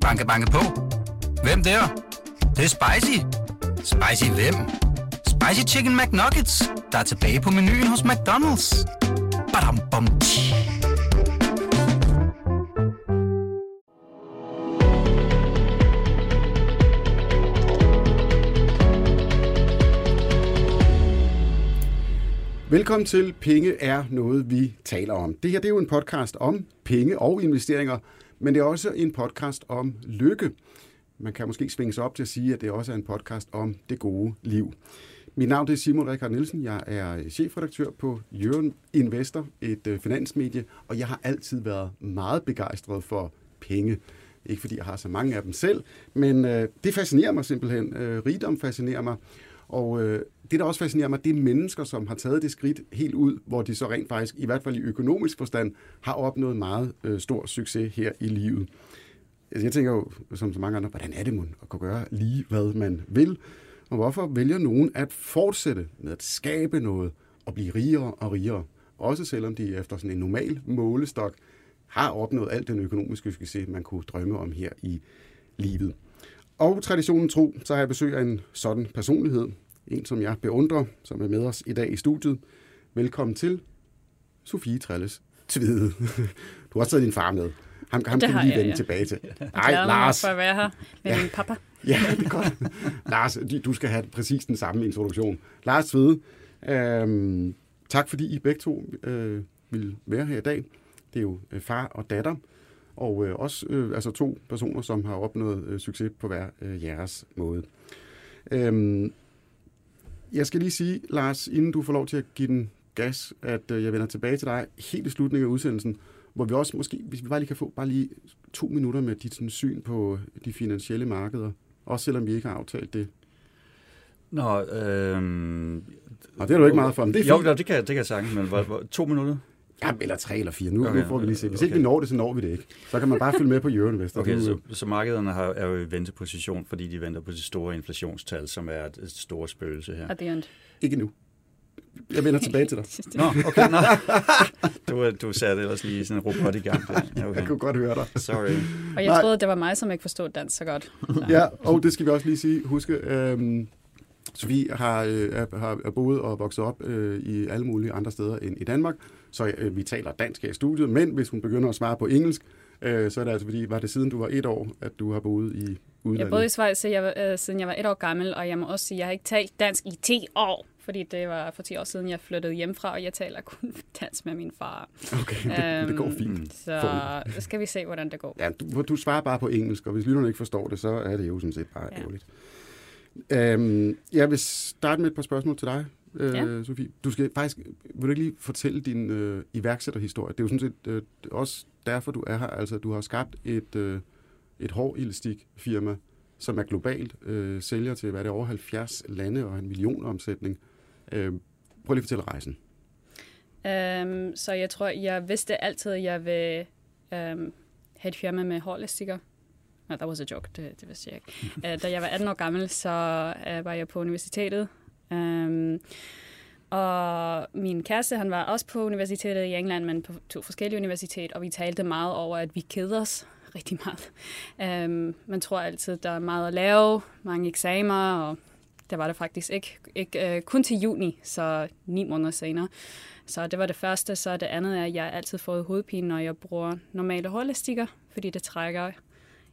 Banke, banke på. Hvem der? Det, det er spicy. Spicy hvem? Spicy Chicken McNuggets, der er tilbage på menuen hos McDonald's. Badum, bom, tji. Velkommen til Penge er noget, vi taler om. Det her det er jo en podcast om penge og investeringer, men det er også en podcast om lykke. Man kan måske svinge sig op til at sige, at det også er en podcast om det gode liv. Mit navn er Simon Rikard Nielsen. Jeg er chefredaktør på Jørgen Investor, et øh, finansmedie, og jeg har altid været meget begejstret for penge. Ikke fordi jeg har så mange af dem selv, men øh, det fascinerer mig simpelthen. Øh, rigdom fascinerer mig. Og øh, det, der også fascinerer mig, det er mennesker, som har taget det skridt helt ud, hvor de så rent faktisk, i hvert fald i økonomisk forstand, har opnået meget øh, stor succes her i livet. Altså, jeg tænker jo, som så mange andre, hvordan er det man at kunne gøre lige, hvad man vil? Og hvorfor vælger nogen at fortsætte med at skabe noget og blive rigere og rigere? Også selvom de efter sådan en normal målestok har opnået alt den økonomiske succes, man kunne drømme om her i livet. Og traditionen tro, så har jeg besøg af en sådan personlighed. En, som jeg beundrer, som er med os i dag i studiet. Velkommen til, Sofie Trelles Tvide. Du har taget din far med. Ham, ham Det kan vi lige jeg, vende ja. tilbage til. Nej, Lars. for at være her med Ja. min pappa. Ja, det er godt. Lars, du skal have præcis den samme introduktion. Lars Tvede, øhm, tak fordi I begge to øh, vil være her i dag. Det er jo øh, far og datter, og øh, også øh, altså to personer, som har opnået øh, succes på hver øh, jeres måde. Øhm, jeg skal lige sige, Lars, inden du får lov til at give den gas, at øh, jeg vender tilbage til dig helt i slutningen af udsendelsen, hvor vi også måske, hvis vi bare lige kan få bare lige to minutter med dit sådan, syn på de finansielle markeder, også selvom vi ikke har aftalt det. Nå, øhm... Og det er du ikke meget for, men det er Jo, fint. jo, det kan, det kan jeg sagtens, men to minutter? Ja, eller tre eller fire. Nu, okay, Okay, nu får vi lige se. Hvis ikke okay. vi når det, så når vi det ikke. Så kan man bare følge med på Jørgen Vester. Okay, så, så markederne har, er jo i venteposition, fordi de venter på de store inflationstal, som er et, et stort spøgelse her. At the end. Ikke nu. Jeg vender tilbage til dig. Nå, okay, nå. Du, du satte ellers lige sådan en robot i gang. Der. Ja, Jeg okay. kunne godt høre dig. Sorry. Og jeg Nej. troede, det var mig, som ikke forstod dansk så godt. Så. Ja, og det skal vi også lige sige. Huske, øhm, Sofie har, øh, har boet og vokset op øh, i alle mulige andre steder end i Danmark, så øh, vi taler dansk her i studiet, men hvis hun begynder at svare på engelsk, øh, så er det altså fordi, var det siden du var et år, at du har boet i udlandet? Jeg boede i Schweiz, så jeg, øh, siden jeg var et år gammel, og jeg må også sige, at jeg har ikke talt dansk i 10 år. Fordi det var for 10 år siden, jeg flyttede hjemmefra, og jeg taler kun dansk med min far. Okay, det, det går fint. Øhm, Så så skal vi se, hvordan det går. Ja, du, du svarer bare på engelsk, og hvis lytterne ikke forstår det, så er det jo sådan set bare. Ja. ærgerligt. Øhm, jeg vil starte med et par spørgsmål til dig, øh, ja. Sofie. Du skal faktisk, vil du ikke lige fortælle din øh, iværksætterhistorie? Det er jo sådan set øh, også derfor, du er her. Altså, du har skabt et, øh, et hårelastik firma, som er globalt, øh, sælger til, hvad er det, over 70 lande og en million omsætning. Øh, prøv lige at fortælle rejsen. Um, så jeg tror, jeg vidste altid, at jeg vil um, have et firma med hårelastikker. No, that was a joke, det, det vidste jeg ikke. Uh, da jeg var 18 år gammel, så uh, var jeg på universitetet. Um, og min kæreste, han var også på universitetet i England, men på to forskellige universiteter, og vi talte meget over, at vi keder os rigtig meget. Um, man tror altid, der er meget at lave, mange eksamener, og det var det faktisk ikke. ikke uh, kun til juni, så ni måneder senere. Så det var det første. Så det andet er, at jeg altid får hovedpine, når jeg bruger normale hårlastikker, fordi det trækker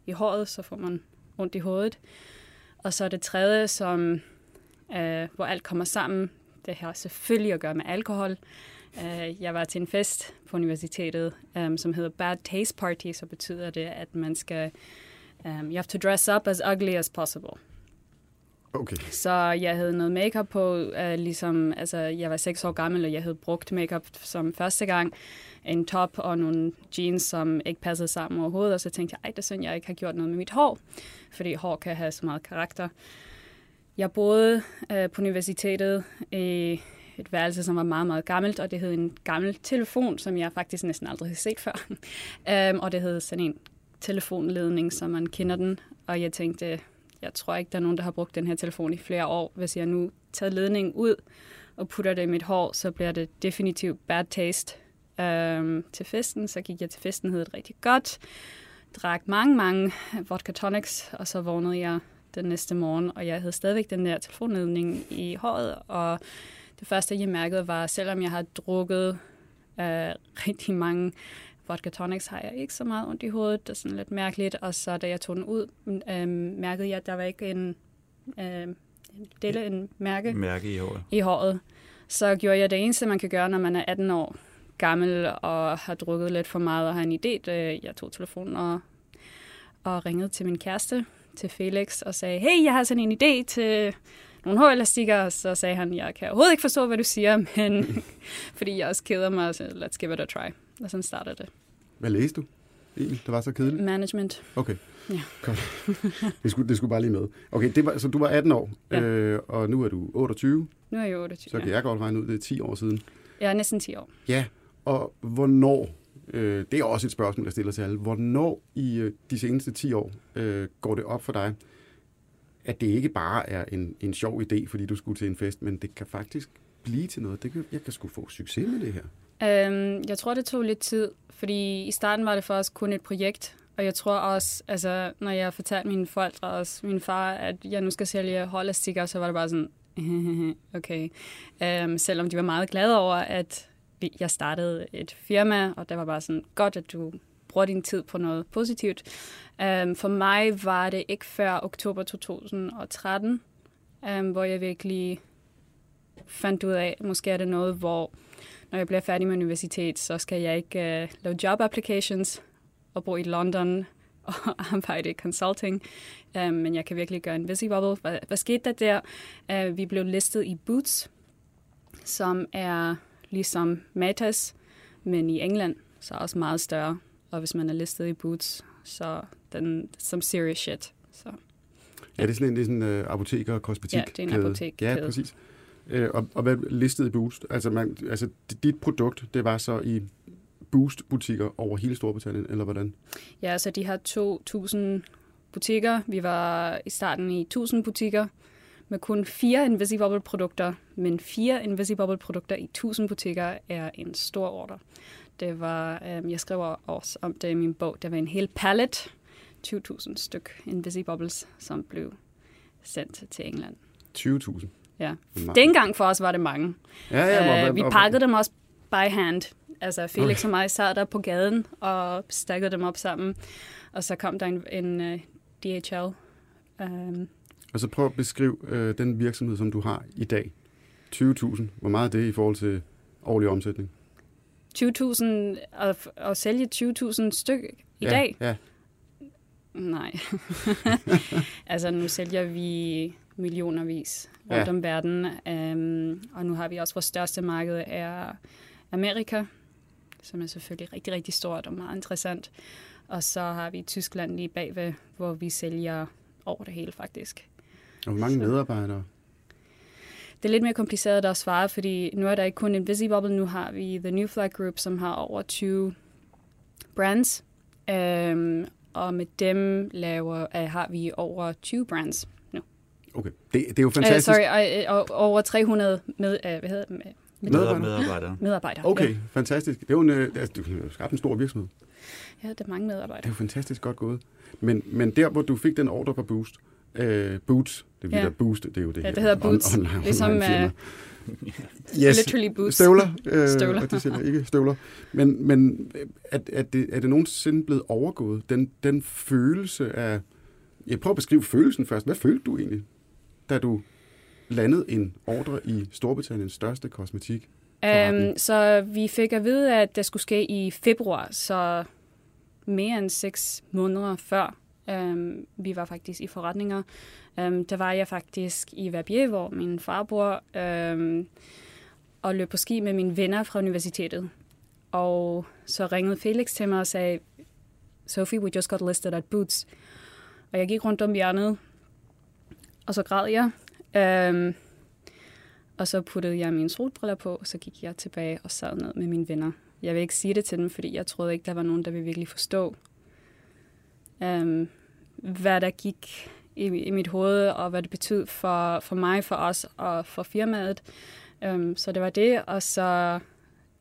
i håret, så får man ondt i hovedet. Og så det tredje, som, øh, hvor alt kommer sammen, det har selvfølgelig at gøre med alkohol. Øh, jeg var til en fest på universitetet, um, som hedder Bad Taste Party, så betyder det, at man skal, um, you have to dress up as ugly as possible. Okay. Så jeg havde noget makeup på, uh, ligesom, altså jeg var 6 år gammel, og jeg havde brugt makeup som første gang. En top og nogle jeans, som ikke passede sammen overhovedet, og så tænkte jeg, ej, det er synd, jeg ikke har gjort noget med mit hår, fordi hår kan have så meget karakter. Jeg boede øh, på universitetet i et værelse, som var meget, meget gammelt, og det hed en gammel telefon, som jeg faktisk næsten aldrig havde set før. um, og det hed sådan en telefonledning, som man kender den, og jeg tænkte, jeg tror ikke, der er nogen, der har brugt den her telefon i flere år. Hvis jeg nu tager ledningen ud og putter det i mit hår, så bliver det definitivt bad taste. Øhm, til festen, så gik jeg til festen, hed det rigtig godt. drak mange, mange vodka tonics, og så vågnede jeg den næste morgen, og jeg havde stadigvæk den der telefonledning i håret, og det første, jeg mærkede, var, selvom jeg har drukket øh, rigtig mange vodka tonics, har jeg ikke så meget ondt i hovedet. Det er sådan lidt mærkeligt. Og så da jeg tog den ud, øh, mærkede jeg, at der var ikke en, øh, dele, en mærke, Mærke i håret. i håret. Så gjorde jeg det eneste, man kan gøre, når man er 18 år gammel og har drukket lidt for meget og har en idé. Jeg tog telefonen og, og ringede til min kæreste, til Felix, og sagde, hey, jeg har sådan en idé til nogle hårelastikker, og så sagde han, jeg kan overhovedet ikke forstå, hvad du siger, men fordi jeg også keder mig, så let's give it a try. Og sådan startede det. Hvad læste du? Egentlig, det var så kedeligt. Management. Okay. Ja. Godt. Det skulle, det skulle bare lige med. Okay, det var, så du var 18 år, Ja. øh, og nu er du 28, Nu er jeg 28. så kan jeg godt regne ud, det er 10 år siden. Er næsten 10 år. Ja, og hvornår, øh, det er også et spørgsmål, jeg stiller til alle, hvornår i øh, de seneste 10 år øh, går det op for dig, at det ikke bare er en, en sjov idé, fordi du skulle til en fest, men det kan faktisk blive til noget. Det kan, jeg kan sgu få succes med det her. Øhm, jeg tror, det tog lidt tid, fordi i starten var det for os kun et projekt, og jeg tror også, altså, når jeg fortalte mine forældre og også min far, at jeg nu skal sælge holastikker, så var det bare sådan, okay. Øhm, selvom de var meget glade over, at jeg startede et firma, og det var bare sådan, godt, at du bruger din tid på noget positivt. Um, for mig var det ikke før oktober 2013, um, øhm, hvor jeg virkelig fandt ud af, måske er det noget, hvor når jeg bliver færdig med universitet, så skal jeg ikke uh, lave job applications og bo i London og arbejde i consulting. Um, men jeg kan virkelig gøre en visibobble. Hvad, hvad skete der der? Uh, vi blev listet i Boots, som er ligesom Matas, men i England, så også meget større. Og hvis man er listet i Boots, så den som serious shit. Så. Ja, det er sådan en, det er sådan, uh, apoteker og kosmetik. Ja, det er en apotekkæde. Ja, præcis. Øh, og, og hvad listede i Boost? Altså, man, altså, dit produkt, det var så i Boost-butikker over hele Storbritannien, eller hvordan? Ja, så de har 2.000 butikker. Vi var i starten i 1.000 butikker med kun fire Invisibobble-produkter. Men fire Invisibobble-produkter i 1.000 butikker er en stor ordre. Det var, øh, jeg skriver også om det i min bog, det var en hel pallet, 20.000 styk Invisibobbles, som blev sendt til England. 20.000. Ja. Nej. Dengang for os var det mange. Ja, ja, Øh, og- vi pakkede dem også by hand. Altså Felix og mig sad der på gaden og stakkede dem op sammen. Og så kom der en, en uh, DHL. Um, Og så prøv at beskrive øh, den virksomhed, som du har i dag. 20.000. Hvor meget er det i forhold til årlig omsætning? 20.000 at, at sælge 20.000 styk i ja, dag? Ja. Nej. altså nu sælger vi millionervis rundt Ja. om verden. Um, og nu har vi også vores største marked er Amerika, som er selvfølgelig rigtig, rigtig stort og meget interessant. Og så har vi Tyskland lige bagved, hvor vi sælger over det hele faktisk. Og hvor mange Så- medarbejdere? Det er lidt mere kompliceret at svare, fordi nu er der ikke kun en Visibobble, nu har vi The New Flag Group, som har over 20 brands. Um, og med dem laver, uh, har vi over 20 brands. Okay, det, det er jo Uh, fantastisk. sorry, uh, og over 300 med, uh, hvad hedder, det? med, Medarbejdere. Medarbejdere. medarbejdere. Okay, fantastisk. Det er jo en, øh, altså, du har jo skabt en stor virksomhed. Ja. ja, det er mange Det er medarbejdere. jo fantastisk godt gået. Men, men der, hvor du fik den ordre fra Boost, øh, Boots, det er Ja. ja. Boost, det er jo det Ja, her det hedder on- Boots. online- Ligesom, online firma. Yes. Literally boots. Støvler, øh, Støvler. og de sælger ikke støvler. Men, men er, er, det, er det nogensinde blevet overgået? Den, den følelse af... Jeg prøver at beskrive følelsen først. Hvad følte du egentlig, da du landede en ordre i Storbritanniens største kosmetik? Um, så vi fik at vide, at det skulle ske i februar, så mere end seks måneder før um, vi var faktisk i forretninger. Um, der var jeg faktisk i Verbier, hvor min far bor, um, og løb på ski med mine venner fra universitetet. Og så ringede Felix til mig og sagde, Sophie, we just got listed at Boots. Og jeg gik rundt om hjørnet, og så græd jeg. Um, og så puttede jeg mine solbriller på, og så gik jeg tilbage og sad ned med mine venner. Jeg vil ikke sige det til dem, fordi jeg troede ikke, der var nogen, der ville virkelig forstå, um, hvad der gik i, i mit hoved, og hvad det betød for, for mig, for os og for firmaet. Um, så det var det, og så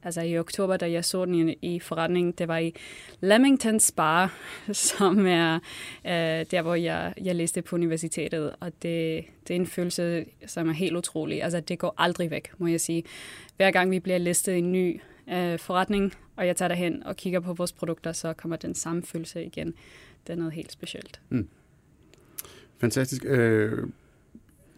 altså i oktober, da jeg så den i, i forretningen, det var i Leamington Spa, som er øh, der, hvor jeg, jeg læste på universitetet, og det, det er en følelse, som er helt utrolig. Altså, det går aldrig væk, må jeg sige. Hver gang vi bliver listet i en ny øh, forretning, og jeg tager derhen og kigger på vores produkter, så kommer den samme følelse igen. Det er noget helt specielt. Mm. Fantastisk. Øh,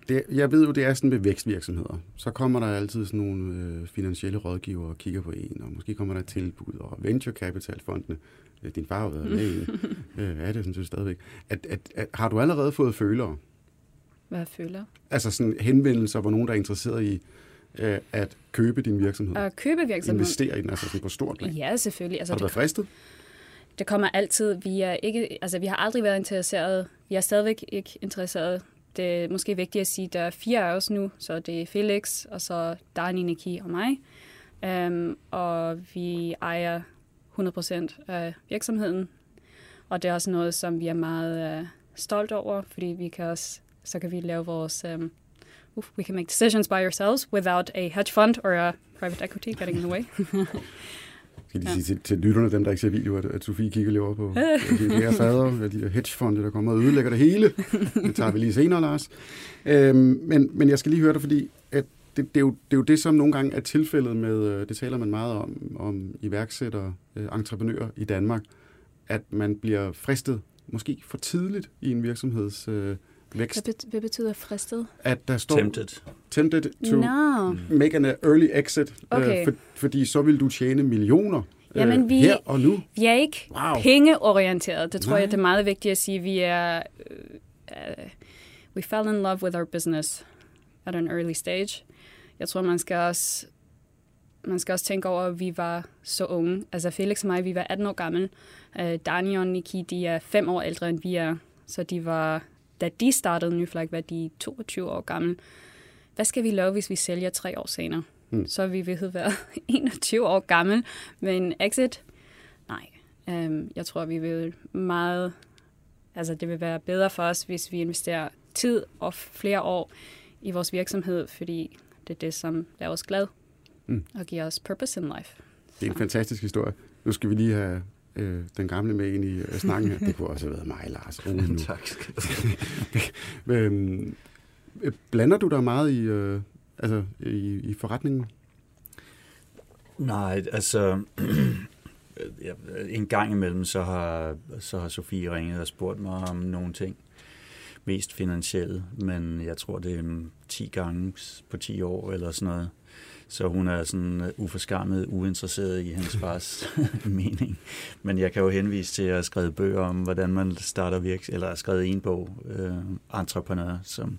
det, jeg ved jo, det er sådan med vækstvirksomheder. Så kommer der altid sådan nogle øh, finansielle rådgiver og kigger på en, og måske kommer der et tilbud, og venture capital fondene. Øh, din far har været med i øh, er det sådan set stadigvæk. At, at, at, har du allerede fået følere? Hvad føler? Altså sådan henvendelser, hvor nogen, der er interesseret i øh, at købe din virksomhed? At købe virksomheden? Investere i den, altså sådan på stort plan? Ja, selvfølgelig. Altså, har du været fristet? Det kommer altid. Vi, er ikke, altså, vi har aldrig været interesseret. Vi er stadigvæk ikke interesseret det er måske vigtigt at sige, at der er fire af os nu, så det er Felix, og så Dani, Niki og mig. Um, og vi ejer 100% af virksomheden, og det er også noget, som vi er meget uh, stolt over, fordi vi kan også, så kan vi lave vores, um, uh, we can make decisions by ourselves without a hedge fund or a private equity getting in the way. Skal de ja. sige til, til lytterne, dem der ikke ser video, at, at Sofie kigger lige over på de her fader, de her hedgefonde, der kommer og ødelægger det hele. Det tager vi lige senere, Lars. Øhm, men, men jeg skal lige høre dig, fordi at det, det, er jo, det er jo det, som nogle gange er tilfældet med, øh, det taler man meget om, om iværksættere, øh, entreprenører i Danmark, at man bliver fristet måske for tidligt i en virksomheds øh, vækst. Hvad, hvad betyder fristet? At der står... Tempted. Tempted to no. make an early exit. Øh, okay. Uh, for, fordi så vil du tjene millioner Jamen, uh, vi, her og nu. Vi er ikke wow. pengeorienteret. Det tror Nej. jeg, det er meget vigtigt at sige. Vi er... Uh, we fell in love with our business at an early stage. Jeg tror, man skal også man skal også tænke over, at vi var så unge. Altså Felix og mig, vi var 18 år gammel. Uh, Dani og Niki, de er fem år ældre, end vi er. Så de var da de startede Nyflag, var de 22 år gamle. Hvad skal vi lave, hvis vi sælger tre år senere? Mm. Så vi vil være 21 år gammel med en exit. Nej, um, jeg tror, vi vil meget... Altså, det vil være bedre for os, hvis vi investerer tid og flere år i vores virksomhed, fordi det er det, som laver os glad mm. og giver os purpose in life. Det er en fantastisk historie. Nu skal vi lige have øh, den gamle med ind i øh, snakken her. Det kunne også have været mig, Lars. Oh, nu. tak skal du øhm, Blander du dig meget i, øh, altså, i, i forretningen? Nej, altså... en gang imellem, så har, så har Sofie ringet og spurgt mig om nogle ting. Mest finansielle, men jeg tror, det er 10 gange på 10 år eller sådan noget. Så hun er sådan øh, uforskammet, uinteresseret i hendes fars mening. Men jeg kan jo henvise til, at jeg skrevet bøger om, hvordan man starter virksomhed, eller har skrevet en bog, øh, Entreprenør, som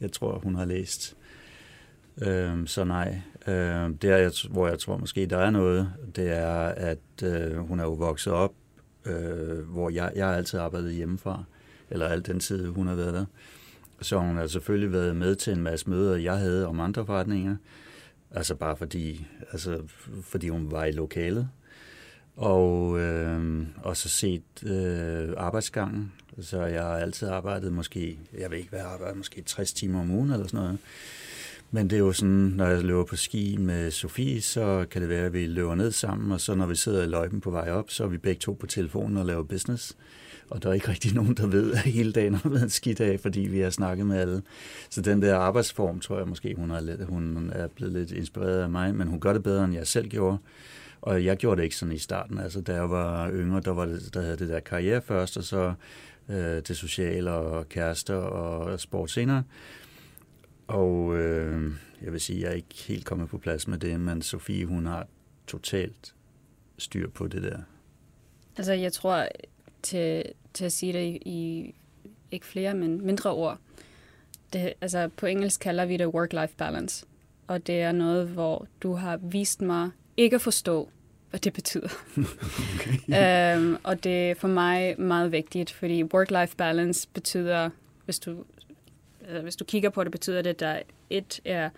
jeg tror, hun har læst. Øh, så nej, øh, det er, hvor jeg tror måske, der er noget, det er, at øh, hun er jo vokset op, øh, hvor jeg, jeg har altid arbejdet hjemmefra, eller alt den tid, hun har været der. Så hun har selvfølgelig været med til en masse møder, jeg havde om andre forretninger, Altså bare fordi, altså, fordi hun var i lokalet. Og, øh, og så set øh, arbejdsgangen. Så jeg har altid arbejdet måske, jeg ved ikke hvad jeg arbejder, måske 60 timer om ugen eller sådan noget. Men det er jo sådan, når jeg løber på ski med Sofie, så kan det være, at vi løber ned sammen, og så når vi sidder i løjpen på vej op, så er vi begge to på telefonen og laver business og der er ikke rigtig nogen, der ved, at hele dagen har været en skidt af, fordi vi har snakket med alle. Så den der arbejdsform, tror jeg måske, hun er, lidt, hun er blevet lidt inspireret af mig, men hun gør det bedre, end jeg selv gjorde. Og jeg gjorde det ikke sådan i starten. Altså, da jeg var yngre, der, var det, der havde det der karriere først, og så øh, det sociale og kærester og sport senere. Og øh, jeg vil sige, at jeg er ikke helt kommet på plads med det, men Sofie, hun har totalt styr på det der. Altså, jeg tror, til, til at sige det i, i ikke flere, men mindre ord. Det, altså på engelsk kalder vi det work-life balance. Og det er noget, hvor du har vist mig ikke at forstå, hvad det betyder. okay. øhm, og det er for mig meget vigtigt, fordi work-life balance betyder, hvis du, altså, hvis du kigger på det, betyder det, at der et er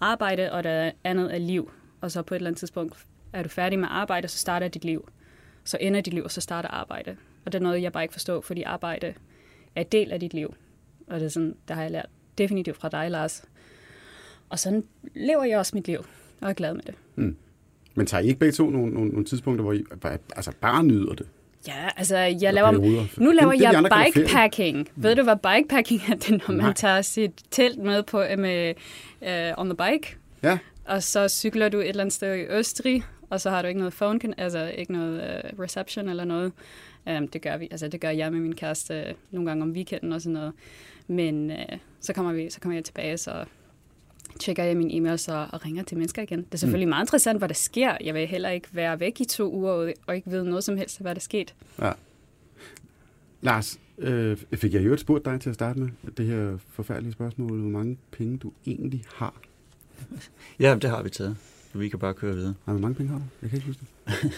arbejde, og der andet er liv. Og så på et eller andet tidspunkt er du færdig med arbejde, så starter dit liv. Så ender dit liv, og så starter arbejde. Og det er noget, jeg bare ikke forstår, fordi arbejde er et del af dit liv. Og det er sådan, der har jeg lært definitivt fra dig, Lars. Og sådan lever jeg også mit liv, og er glad med det. Mm. Men tager I ikke begge to nogle, nogle, nogle tidspunkter, hvor I bare- altså bare nyder det? Ja, altså, jeg Eller laver, perioder? nu laver Det er jeg bikepacking. Ved du, hvad bikepacking er? Det når man Nej. tager sit telt med på med, uh, on the bike, Ja, og så cykler du et eller andet sted i Østrig, og så har du ikke noget phone, altså ikke noget uh, reception eller noget. Um, det gør vi, altså det gør jeg med min kæreste uh, nogle gange om weekenden og sådan noget. Men uh, så kommer vi, så kommer jeg tilbage, så tjekker jeg mine e-mails og, og ringer til mennesker igen. Det er selvfølgelig mm. meget interessant, hvad der sker. Jeg vil heller ikke være væk i to uger og- ikke vide noget som helst, af, hvad der er sket. ja. Lars, øh, fik jeg i øvrigt spurgt dig til at starte med det her forfærdelige spørgsmål, hvor mange penge du egentlig har? Ja, det har vi taget. Vi kan bare køre videre. Hvor mange penge har du? Jeg kan ikke huske det.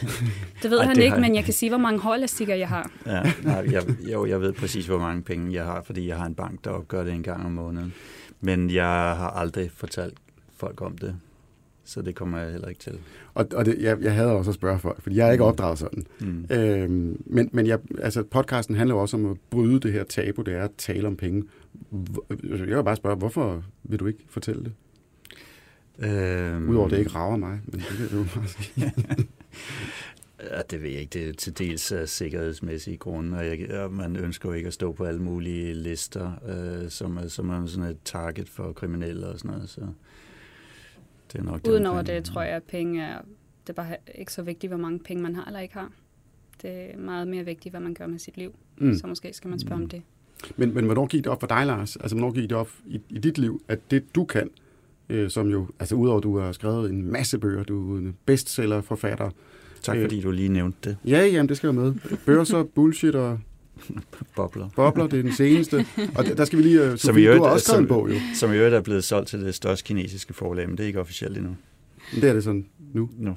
Det ved Ej, han det ikke, har jeg- men jeg kan sige, hvor mange hårelastikker jeg har. Ja, nej, jeg, jo, jeg ved præcis, hvor mange penge jeg har, fordi jeg har en bank, der opgør det en gang om måneden. Men jeg har aldrig fortalt folk om det, så det kommer jeg heller ikke til. Og, og det, jeg, jeg havde også at spørge folk, fordi jeg er ikke opdraget sådan. Mm. Øhm, men men jeg, altså, podcasten handler jo også om at bryde det her tabu, det er at tale om penge. Jeg vil bare spørge, hvorfor vil du ikke fortælle det? Øhm, Udover at det ikke rager mig, men det vil du bare sige. Ja, det ved jeg ikke. Det er til dels af sikkerhedsmæssige grunde, og, jeg, og man ønsker jo ikke at stå på alle mulige lister, øh, som, er, som er sådan et target for kriminelle og sådan noget. Så det er nok det Udenover omkring. det, tror jeg, at penge er, det er bare ikke så vigtigt, hvor mange penge man har eller ikke har. Det er meget mere vigtigt, hvad man gør med sit liv. Mm. Så måske skal man spørge Mm. om det. Men, men hvornår gik det op for dig, Lars? Altså, hvornår gik det op i, i dit liv, at det, du kan, øh, som jo, altså udover at du har skrevet en masse bøger, du er en bestsellerforfatter. Tak Øh. fordi du lige nævnte det. Ja, jamen, det skal være med. Børser, bullshit og Bobler. bobler, det er den seneste. Og der skal vi lige, uh, Som Sofie, i du øvrigt- har også skrevet en som- bog jo. Som i øvrigt er blevet solgt til det største kinesiske forlag, men det er ikke officielt endnu. Men Det er det sådan nu. Nu.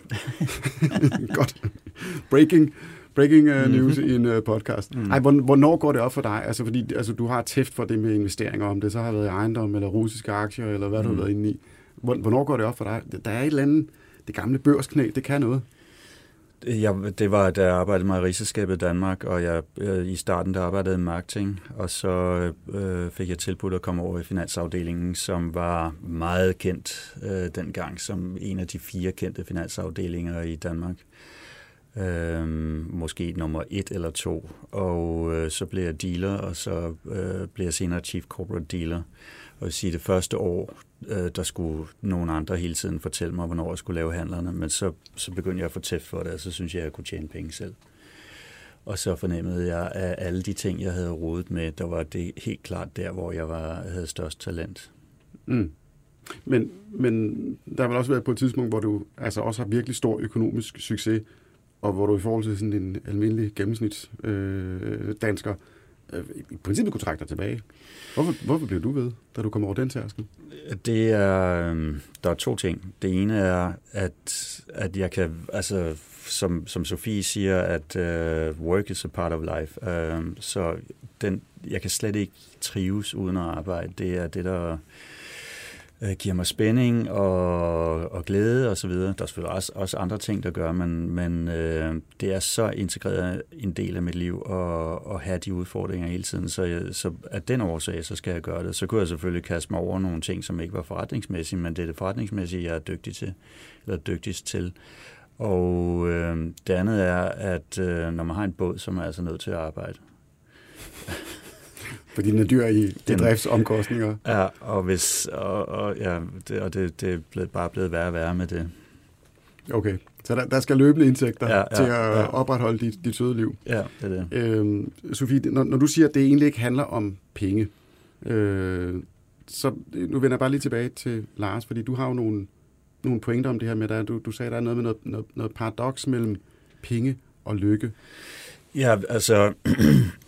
Godt. Breaking, breaking uh, news i en uh, podcast. Mm. Ej, hvorn- hvornår går det op for dig? Altså, fordi altså, du har tæft for det med investeringer, om det så har været i ejendom, eller russiske aktier, eller hvad du Mm. har været inde i. Hvor- Hvornår går det op for dig? Der er et eller andet, det gamle børsknæ, det kan noget. Jeg, det var, da jeg arbejdede med Rigsselskabet Danmark, og jeg, øh, i starten der arbejdede med marketing, og så øh, fik jeg tilbudt at komme over i finansafdelingen, som var meget kendt øh, dengang, som en af de fire kendte finansafdelinger i Danmark. Øh, måske nummer et eller to. Og øh, så blev jeg dealer, og så øh, blev jeg senere chief corporate dealer. Og jeg vil sige, det første år, øh, der skulle nogen andre hele tiden fortælle mig, hvornår jeg skulle lave handlerne, men så, så begyndte jeg at få tæft for det, og så synes jeg, at jeg kunne tjene penge selv. Og så fornemmede jeg, at alle de ting, jeg havde rodet med, der var det helt klart der, hvor jeg var, havde størst talent. Mm. Men, men der har vel også været på et tidspunkt, hvor du altså også har virkelig stor økonomisk succes, og hvor du i forhold til sådan en almindelig gennemsnits øh, dansker, øh, i princippet kunne trække dig tilbage. Hvorfor, hvorfor blev du ved, da du kom over den tærskel? Det er, øhm, der er to ting. Det ene er, at, at jeg kan, altså som, som Sofie siger, at uh, work is a part of life. Uh, så den, jeg kan slet ikke trives uden at arbejde. Det er det, der øh, giver mig spænding og, og glæde og så videre. Der er selvfølgelig også, også andre ting, der gør, men, men øh, det er så integreret en del af mit liv at, at have de udfordringer hele tiden. Så, jeg, så af den årsag, så skal jeg gøre det. Så kunne jeg selvfølgelig kaste mig over nogle ting, som ikke var forretningsmæssige, men det er det forretningsmæssige, jeg er dygtig til, eller dygtigst til. Og øh, det andet er, at øh, når man har en båd, så er man altså nødt til at arbejde. Fordi den er dyr i de Den- driftsomkostninger. Ja, og, hvis, og, og, ja, det, og det, det er blevet, bare blevet værre og værre med det. Okay, så der, der skal løbende indtægter Ja, ja, til at ja. opretholde dit, dit søde liv. Ja, det er det. Øhm, Sofie, når, når du siger, at det egentlig ikke handler om penge, øh, så nu vender jeg bare lige tilbage til Lars, fordi du har jo nogle, nogle pointer om det her med, der, du, du sagde, der er noget med noget, noget, noget paradoks mellem penge og lykke. Ja, altså,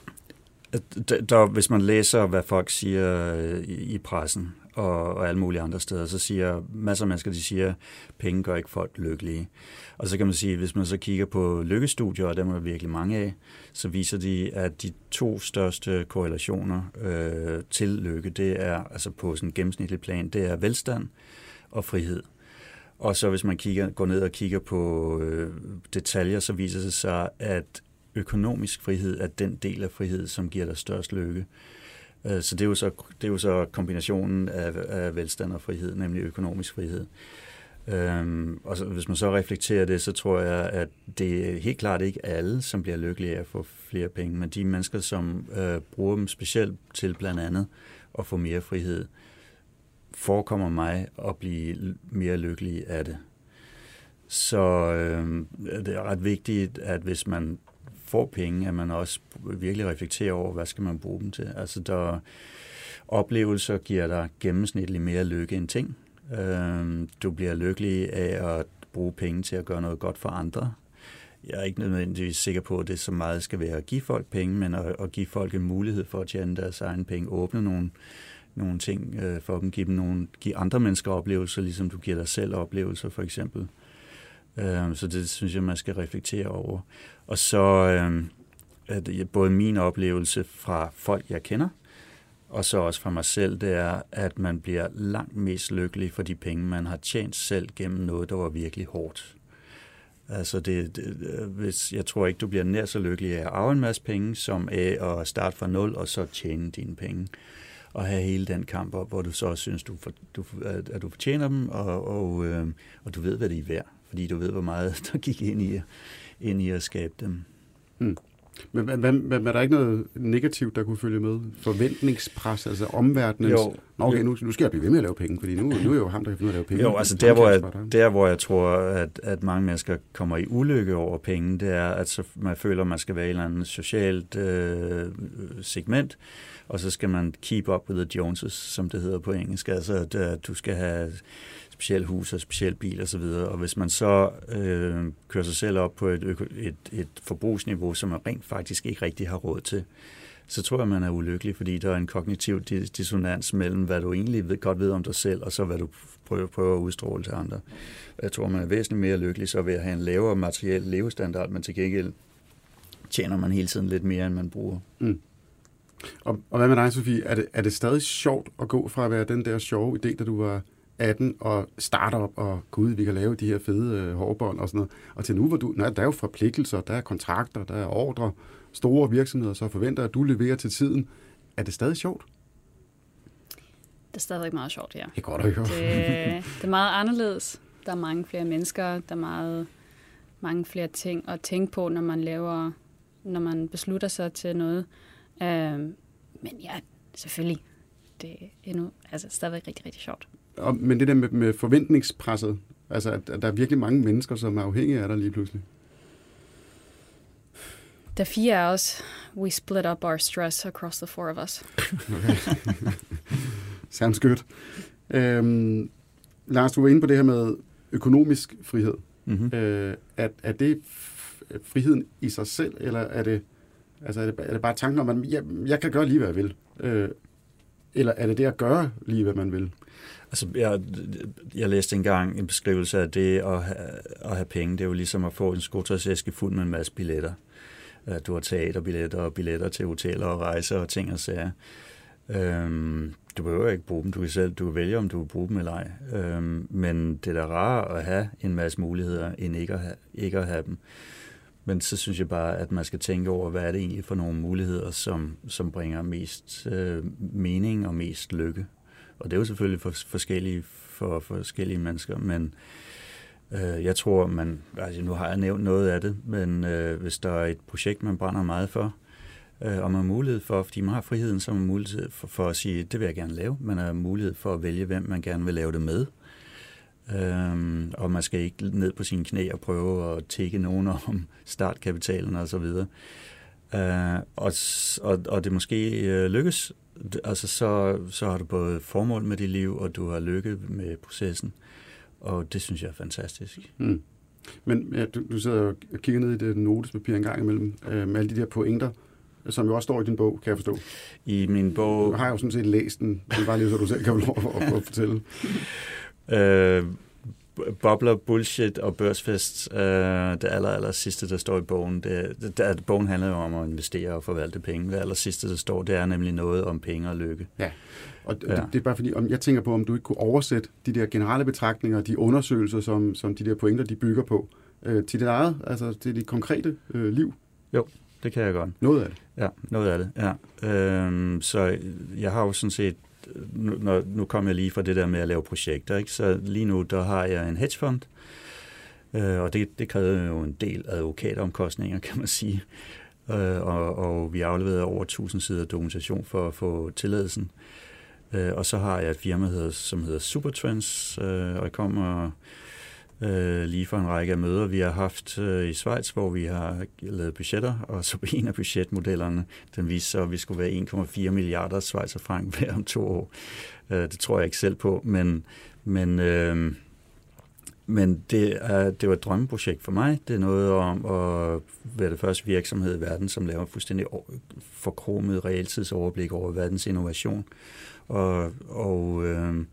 der, der, hvis man læser, hvad folk siger øh, i, i pressen og, og alle mulige andre steder, så siger masser af mennesker, de siger, at penge gør ikke folk lykkelige. Og så kan man sige, hvis man så kigger på lykkestudier, og dem er der virkelig mange af, så viser de, at de to største korrelationer øh, til lykke, det er altså på sådan en gennemsnitlig plan, det er velstand og frihed. Og så hvis man kigger, går ned og kigger på øh, detaljer, så viser det sig, at økonomisk frihed er den del af frihed, som giver dig størst lykke. Øh, så det er jo så, det er jo så kombinationen af, af velstand og frihed, nemlig økonomisk frihed. Øhm, og så, hvis man så reflekterer det, så tror jeg, at det er helt klart ikke alle, som bliver lykkelige af at få flere penge, men de mennesker, som øh, bruger dem specielt til blandt andet at få mere frihed, forekommer mig at blive mere lykkelig af det. Så øh, det er ret vigtigt, at hvis man får penge, at man også virkelig reflekterer over, hvad skal man bruge dem til. Altså der oplevelser giver dig gennemsnitligt mere lykke end ting. Øh, du bliver lykkelig af at bruge penge til at gøre noget godt for andre. Jeg er ikke nødvendigvis sikker på, at det så meget skal være at give folk penge, men at, at give folk en mulighed for at tjene deres egen penge, åbne nogle, nogle ting øh, for dem, give, dem nogle, give andre mennesker oplevelser, ligesom du giver dig selv oplevelser for eksempel. Øh, så det synes jeg, man skal reflektere over. Og så øh, at både min oplevelse fra folk, jeg kender, og så også fra mig selv, det er, at man bliver langt mest lykkelig for de penge, man har tjent selv gennem noget, der var virkelig hårdt. Altså det, det, hvis, jeg tror ikke, du bliver nær så lykkelig af at arve en masse penge, som af at starte fra nul og så tjene dine penge. Og have hele den kamp op, hvor du så synes, du, for, du, at du fortjener dem, og, og, øh, og du ved, hvad de er værd. Fordi du ved, hvor meget der gik ind i, ind i at skabe dem. Hmm. Men hvad, hvad, er der ikke noget negativt, der kunne følge med? Forventningspres, altså omverdenens... Jo. Nå, okay, nu, nu skal jeg blive ved med at lave penge, fordi nu, nu er jo ham, der kan finde at lave penge. Jo, altså der, hvor jeg, der, hvor jeg tror, at, at mange mennesker kommer i ulykke over penge, det er, at så man føler, at man skal være i et eller andet socialt øh, segment, og så skal man keep up with the Joneses, som det hedder på engelsk. Altså, at, at du skal have specielt hus og specielt bil osv. Og, og hvis man så øh, kører sig selv op på et, et, et forbrugsniveau, som man rent faktisk ikke rigtig har råd til, så tror jeg, man er ulykkelig, fordi der er en kognitiv dissonans mellem, hvad du egentlig ved, godt ved om dig selv, og så hvad du prøver, prøver at udstråle til andre. Jeg tror, man er væsentligt mere lykkelig så ved at have en lavere materiel levestandard, men til gengæld tjener man hele tiden lidt mere, end man bruger. Mm. Og, og hvad med dig, Sofie? Er det, er det stadig sjovt at gå fra at være den der sjove idé, da du var 18 og startup og gud, vi kan lave de her fede øh, hårbånd og sådan noget. Og til nu, hvor du, nej, der er jo forpligtelser, der er kontrakter, der er ordre, store virksomheder, så forventer at du leverer til tiden. Er det stadig sjovt? Det er stadig meget sjovt, ja. Det går da ikke. Det, det er meget anderledes. Der er mange flere mennesker, der er meget, mange flere ting at tænke på, når man laver, når man beslutter sig til noget. Uh, men ja, selvfølgelig. Det er endnu, altså stadigvæk rigtig, rigtig sjovt og, men det der med, med forventningspresset, altså at, at der er virkelig mange mennesker, som er afhængige af dig lige pludselig. The fire af os, we split up our stress across the four of us. okay. Sounds good. Øhm, Lars, du var inde på det her med økonomisk frihed. Mm-hmm. Øh, er, er det friheden i sig selv, eller er det, altså er det, er det bare tanken om, at jeg, jeg kan gøre lige, hvad jeg vil? Øh, eller er det det at gøre lige, hvad man vil? Altså, jeg, jeg læste engang en beskrivelse af det at have, at have penge. Det er jo ligesom at få en skotøjsæske fuld med en masse billetter. Øh, du har teaterbilletter og billetter til hoteller og rejser og ting og sager. Øhm, du behøver ikke bruge dem. Du kan selv du kan vælge, om du vil bruge dem eller ej. Øhm, men det er da rart at have en masse muligheder, end ikke at have, ikke at have dem. Men så synes jeg bare, at man skal tænke over, hvad er det egentlig for nogle muligheder, som, som bringer mest øh, mening og mest lykke. Og det er jo selvfølgelig for, forskellige for forskellige mennesker, men øh, jeg tror, man, altså nu har jeg nævnt noget af det, men øh, hvis der er et projekt, man brænder meget for, øh, og man har mulighed for, fordi man har friheden som mulighed for, for at sige, det vil jeg gerne lave, man har mulighed for at vælge, hvem man gerne vil lave det med. Øhm, og man skal ikke ned på sine knæ og prøve at tække nogen om startkapitalen og så videre. Øh, og, og, og det måske øh, lykkes, altså så, så har du både formål med dit liv, og du har lykke med processen. Og det synes jeg er fantastisk. Mm. Men ja, du, du sidder og kigger ned i det notespapir en gang imellem, øh, med alle de der pointer, som jo også står i din bog, kan jeg forstå. I min bog... Du har jo sådan set læst den, det var lige så du selv kan få lov at, at fortælle. øh, bobler, bullshit og børsfest, øh, det aller, aller sidste, der står i bogen. Det, det, det, bogen handler jo om at investere og forvalte penge. Det aller sidste, der står, det er nemlig noget om penge og lykke. Ja, og det, ja. det, det er bare fordi, om jeg tænker på, om du ikke kunne oversætte de der generelle betragtninger, de undersøgelser, som, som de der pointer, de bygger på, øh, til dit eget, altså til dit konkrete øh, liv. Jo, det kan jeg godt. Noget af det? Ja, noget af det, ja. Øhm, så jeg har jo sådan set nu, når, nu kom jeg lige fra det der med at lave projekter, ikke? så lige nu der har jeg en hedgefond, øh, og det, det krævede jo en del advokatomkostninger, kan man sige. Øh, og, og vi afleverede over 1000 sider dokumentation for at få tilladelsen. Øh, og så har jeg et firma, som hedder Supertrends, øh, og jeg kommer øh, lige for en række af møder, vi har haft øh, i Schweiz, hvor vi har lavet budgetter, og så på en af budgetmodellerne, den viste sig, at vi skulle være 1,4 milliarder Schweizer frank hver om to år. Øh, det tror jeg ikke selv på, men, men, øh, men det, er, det var et drømmeprojekt for mig. Det er noget om at være det første virksomhed i verden, som laver fuldstændig forkromet realtidsoverblik over verdens innovation. Og, og øh,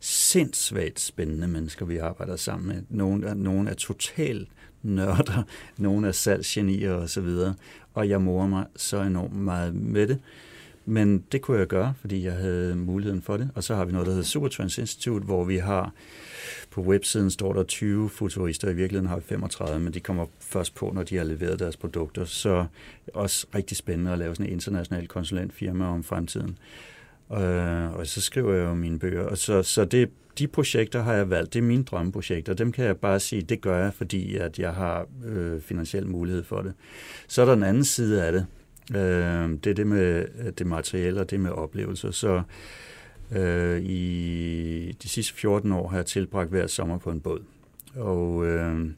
sindssygt spændende mennesker, vi arbejder sammen med. Nogle er, nogle er totalt nørder, nogle er salgsgenier og så videre. Og jeg morer mig så enormt meget med det. Men det kunne jeg gøre, fordi jeg havde muligheden for det. Og så har vi noget, der hedder Supertrans Institute, hvor vi har på websiden står der 20 futurister, i virkeligheden har vi 35, men de kommer først på, når de har leveret deres produkter. Så også rigtig spændende at lave sådan et internationalt konsulentfirma om fremtiden. Øh, og så skriver jeg jo mine bøger. Og så, så det, de projekter har jeg valgt. Det er mine drømmeprojekter. Dem kan jeg bare sige, det gør jeg, fordi at jeg har øh, finansiel mulighed for det. Så er der en anden side af det. Øh, det er det med det materielle og det med oplevelser. Så øh, i de sidste 14 år har jeg tilbragt hver sommer på en båd. Og øh,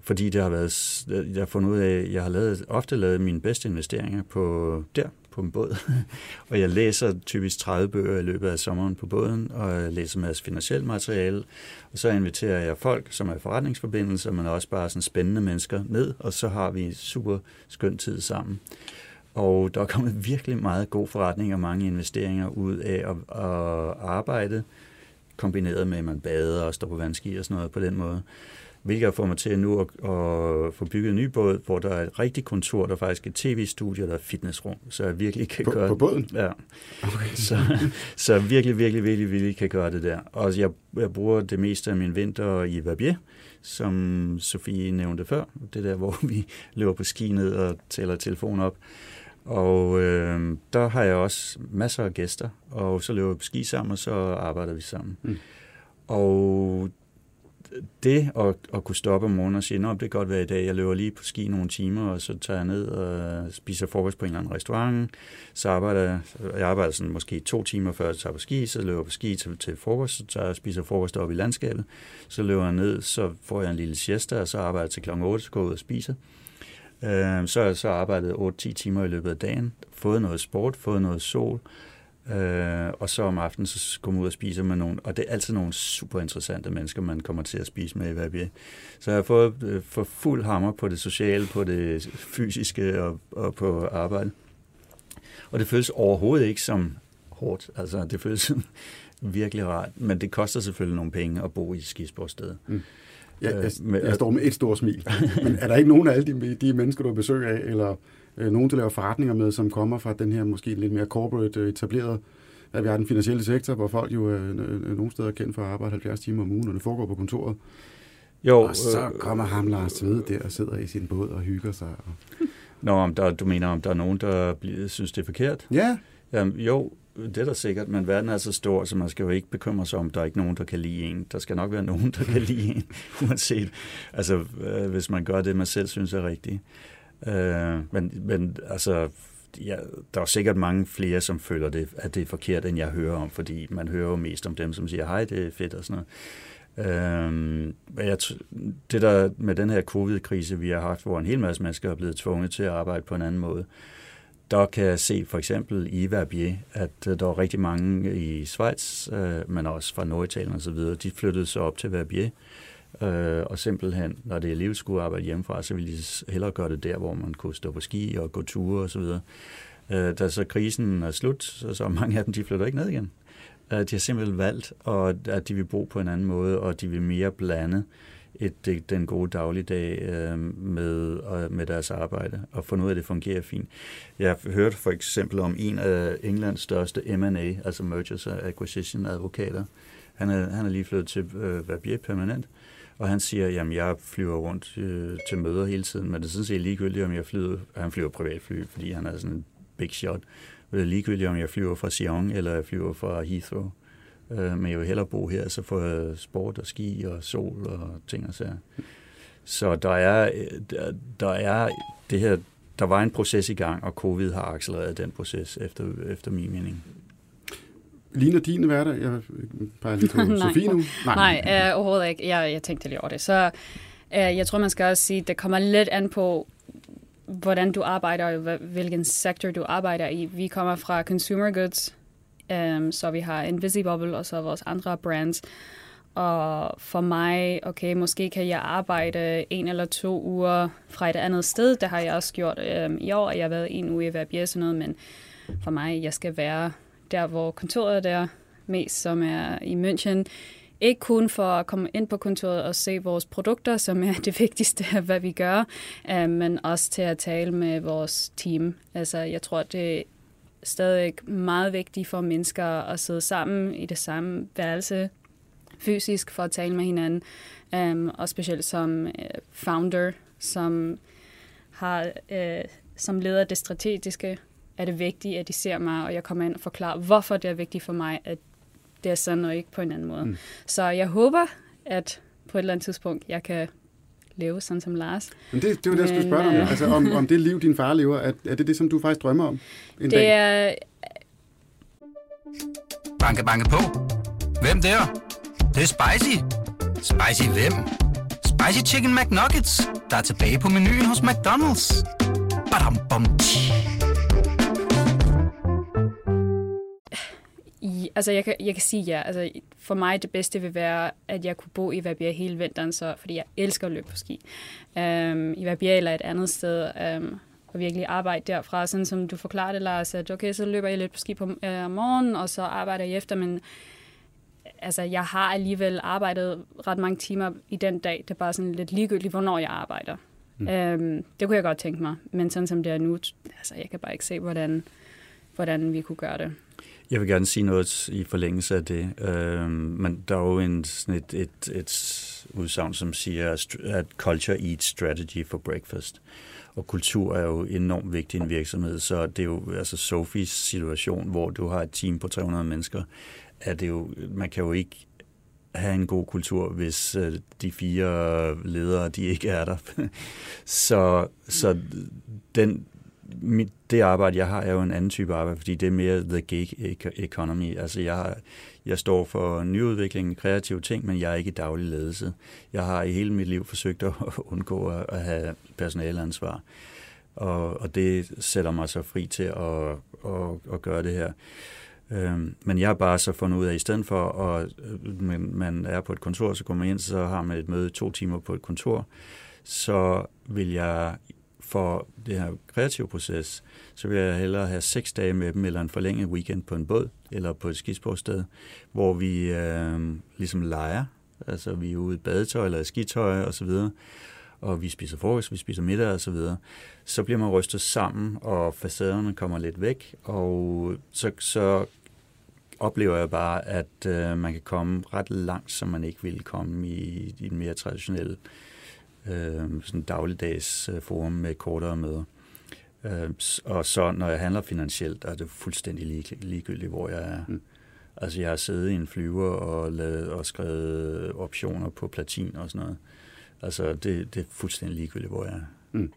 fordi det har været, jeg har fundet ud af, at jeg har lavet, ofte lavet mine bedste investeringer på der, på en båd. og jeg læser typisk 30 bøger i løbet af sommeren på båden, og jeg læser masse finansielt materiale. Og så inviterer jeg folk, som er forretningsforbindelser, men også bare sådan spændende mennesker ned, og så har vi super skøn tid sammen. Og der er kommet virkelig meget god forretning og mange investeringer ud af at, at arbejde, kombineret med, at man bader og står på vandski og sådan noget på den måde hvilket får mig til nu at, at få bygget en ny båd, hvor der er et rigtigt kontor, der er faktisk et tv-studie, der er fitnessrum, så jeg virkelig kan på, gøre... På båden? Ja. Okay. Så, så jeg virkelig, virkelig, virkelig, virkelig kan gøre det der. Og jeg, jeg bruger det meste af min vinter i Verbier, som Sofie nævnte før. Det der, hvor vi løber på ski ned og tæller telefonen op. Og øh, der har jeg også masser af gæster, og så løber vi på ski sammen, og så arbejder vi sammen. Mm. Og det at, at kunne stoppe om morgenen og sige, at det kan godt være i dag, jeg løber lige på ski nogle timer, og så tager jeg ned og spiser frokost på en eller anden restaurant. Så arbejder jeg, jeg arbejder sådan måske to timer før jeg tager på ski, så løber jeg på ski til, til frokost, så tager jeg og spiser frokost op i landskabet. Så løber jeg ned, så får jeg en lille siesta, og så arbejder jeg til kl. 8, så går jeg ud og spiser. Øh, så har jeg så arbejdet 8-10 timer i løbet af dagen, fået noget sport, fået noget sol, Øh, og så om aftenen, så kommer ud og spiser med nogen. Og det er altid nogle super interessante mennesker, man kommer til at spise med i Verbier. Så jeg har fået øh, for fuld hammer på det sociale, på det fysiske og, og på arbejde. Og det føles overhovedet ikke som hårdt. Altså, det føles som virkelig rart. Men det koster selvfølgelig nogle penge at bo i et skisportsted. Mm. Jeg, jeg, jeg står med et stort smil. Men er der ikke nogen af alle de, de mennesker, du besøger af, eller øh, nogen, der laver forretninger med, som kommer fra den her måske lidt mere corporate øh, etableret, at vi har den finansielle sektor, hvor folk jo øh, øh, nogle steder er kendt for at arbejde 70 timer om ugen, og det foregår på kontoret. Jo, og så øh, kommer ham Lars Tvede der og sidder i sin båd og hygger sig. Og... Nå, om der, du mener, om der er nogen, der bliver, synes, det er forkert? Ja. Jamen, jo, det er da sikkert, men verden er så stor, så man skal jo ikke bekymre sig om, der er ikke nogen, der kan lide en. Der skal nok være nogen, der kan lide en, uanset, altså, øh, hvis man gør det, man selv synes er rigtigt. Øh, men, men altså, ja, der er sikkert mange flere, som føler, det, at det er forkert, end jeg hører om, fordi man hører jo mest om dem, som siger, hej, det er fedt og sådan noget. Øhm, jeg, det der med den her covid-krise, vi har haft, hvor en hel masse mennesker er blevet tvunget til at arbejde på en anden måde, der kan jeg se for eksempel i Verbier, at øh, der er rigtig mange i Schweiz, øh, men også fra Norditalien og så videre, de flyttede sig op til Verbier, Øh, og simpelthen, når det er skulle arbejde hjemmefra, så ville de hellere gøre det der, hvor man kunne stå på ski og gå ture og så videre. Øh, da så krisen er slut, så, så mange af dem, de flytter ikke ned igen. Øh, de har simpelthen valgt, og, at de vil bo på en anden måde, og de vil mere blande et, det, den gode dagligdag øh, med, øh, med deres arbejde, og få noget af, det fungerer fint. Jeg har hørt for eksempel om en af Englands største M&A, altså Mergers and Acquisition advokater. Han er, han er lige flyttet til øh, Verbier permanent, og han siger, jamen jeg flyver rundt øh, til møder hele tiden, men det er sådan set ligegyldigt, om jeg flyver, han flyver privatfly, fordi han er sådan en big shot. Det er ligegyldigt, om jeg flyver fra Sion eller jeg flyver fra Heathrow. Øh, men jeg vil hellere bo her, så får jeg sport og ski og sol og ting og sager. Så der er, der, der er det her, der var en proces i gang, og covid har accelereret den proces, efter, efter min mening. Ligner din hverdag? Jeg peger lige på Sofie nu. Nej, Nej uh, overhovedet ikke. Jeg, jeg tænkte lige over det. Så uh, jeg tror, man skal også sige, det kommer lidt an på, hvordan du arbejder, og hvilken sektor du arbejder i. Vi kommer fra consumer goods, um, så vi har Invisibubble og så vores andre brands. Og for mig, okay, måske kan jeg arbejde en eller to uger fra et andet sted. Det har jeg også gjort um, i år, jeg har været en uge i VBS og noget, men for mig, jeg skal være der, hvor kontoret er mest, som er i München. Ikke kun for at komme ind på kontoret og se vores produkter, som er det vigtigste af, hvad vi gør, øh, men også til at tale med vores team. Altså, jeg tror, det er stadig meget vigtigt for mennesker at sidde sammen i det samme værelse fysisk for at tale med hinanden, um, og specielt som uh, founder, som har uh, som leder det strategiske er det vigtigt, at de ser mig, og jeg kommer ind og forklarer, hvorfor det er vigtigt for mig, at det er sådan og ikke på en anden måde. Mm. Så jeg håber, at på et eller andet tidspunkt, jeg kan leve sådan som Lars. Men det, det var det, jeg skulle spørge dig om. Øh, altså, om. Om det liv, din far lever, er, er det det, som du faktisk drømmer om en det dag? er... Banke, banke på. Hvem der? Det, det er spicy. Spicy hvem? Spicy Chicken McNuggets, der er tilbage på menuen hos McDonald's. Badum, bom, tji. Altså, jeg kan, jeg kan sige ja. Altså, for mig det bedste vil være, at jeg kunne bo i Verbia hele vinteren, så, fordi jeg elsker at løbe på ski. Um, I Verbia eller et andet sted, um, og virkelig arbejde derfra, sådan som du forklarede det, Lars, at okay, så løber jeg lidt på ski på, uh, om morgenen, og så arbejder jeg efter, men altså, jeg har alligevel arbejdet ret mange timer i den dag. Det er bare sådan lidt ligegyldigt, hvornår jeg arbejder. Mm. Um, det kunne jeg godt tænke mig, men sådan som det er nu, altså, jeg kan bare ikke se, hvordan, hvordan vi kunne gøre det. Jeg vil gerne sige noget i forlængelse af det. Øh, men der er jo en, sådan et, et, et udsagn, som siger, at culture eats strategy for breakfast. Og kultur er jo enormt vigtig i en virksomhed, så det er jo altså Sofies situation, hvor du har et team på 300 mennesker, er det jo, man kan jo ikke have en god kultur, hvis øh, de fire ledere, de ikke er der. så, så den, mit, det arbejde, jeg har, er jo en anden type arbejde, fordi det er mere the gig economy. Altså, jeg, jeg står for nyudvikling, kreative ting, men jeg er ikke i daglig ledelse. Jeg har i hele mit liv forsøgt at undgå at have personaleansvar. Og, og det sætter mig så fri til at, at, at gøre det her. Øhm, men jeg har bare så fundet ud af, at i stedet for, at man, man er på et kontor, så kommer man ind, så har man et møde to timer på et kontor, så vil jeg for det her kreative proces, så vil jeg hellere have seks dage med dem, eller en forlænget weekend på en båd, eller på et skisportsted, hvor vi øh, ligesom leger. Altså vi er ude i badetøj eller i skitøj og så videre, og vi spiser frokost, vi spiser middag og så videre. Så bliver man rystet sammen, og facaderne kommer lidt væk, og så, så oplever jeg bare, at øh, man kan komme ret langt, som man ikke ville komme i, i en mere traditionel øh, sådan dagligdags øh, forum med kortere møder. Øh, og så når jeg handler finansielt, er det fuldstændig lig, ligegyldigt, hvor jeg er. Mm. Altså jeg har siddet i en flyver og, lavet, og skrevet optioner på platin og sådan noget. Altså det, det er fuldstændig ligegyldigt, hvor jeg er. Mm.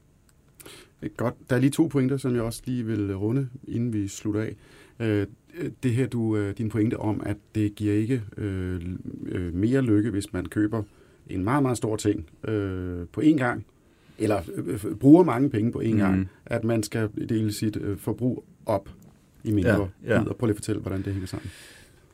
Godt. Der er lige to pointer, som jeg også lige vil runde, inden vi slutter af. Øh, det her, du, øh, din pointe om, at det giver ikke øh, øh, mere lykke, hvis man køber en meget, meget stor ting øh, på én gang, eller øh, bruger mange penge på én mm. gang, at man skal dele sit øh, forbrug op i mindre ja, ja. Prøv lige at fortælle, hvordan det hænger sammen.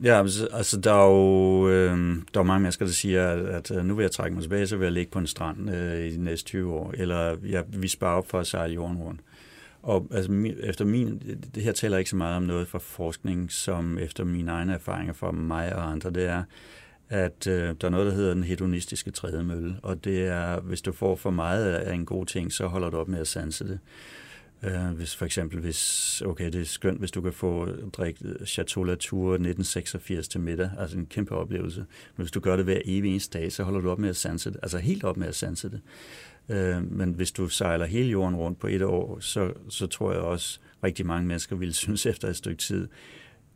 Ja, altså, altså der er jo øh, der er mange mennesker, der siger, at, at øh, nu vil jeg trække mig tilbage, så vil jeg ligge på en strand øh, i de næste 20 år, eller ja, vi sparer op for at sejle jorden rundt. Og altså, efter min, det her taler ikke så meget om noget fra forskning, som efter mine egne erfaringer fra mig og andre, det er, at øh, der er noget, der hedder den hedonistiske trædemølle, og det er, hvis du får for meget af en god ting, så holder du op med at sanse det. Øh, hvis for eksempel, hvis, okay, det er skønt, hvis du kan få drikke Chateau Latour 1986 til middag, altså en kæmpe oplevelse. Men hvis du gør det hver evig eneste dag, så holder du op med at sanse det, altså helt op med at sanse det. Øh, men hvis du sejler hele jorden rundt på et år, så, så tror jeg også, rigtig mange mennesker ville synes efter et stykke tid,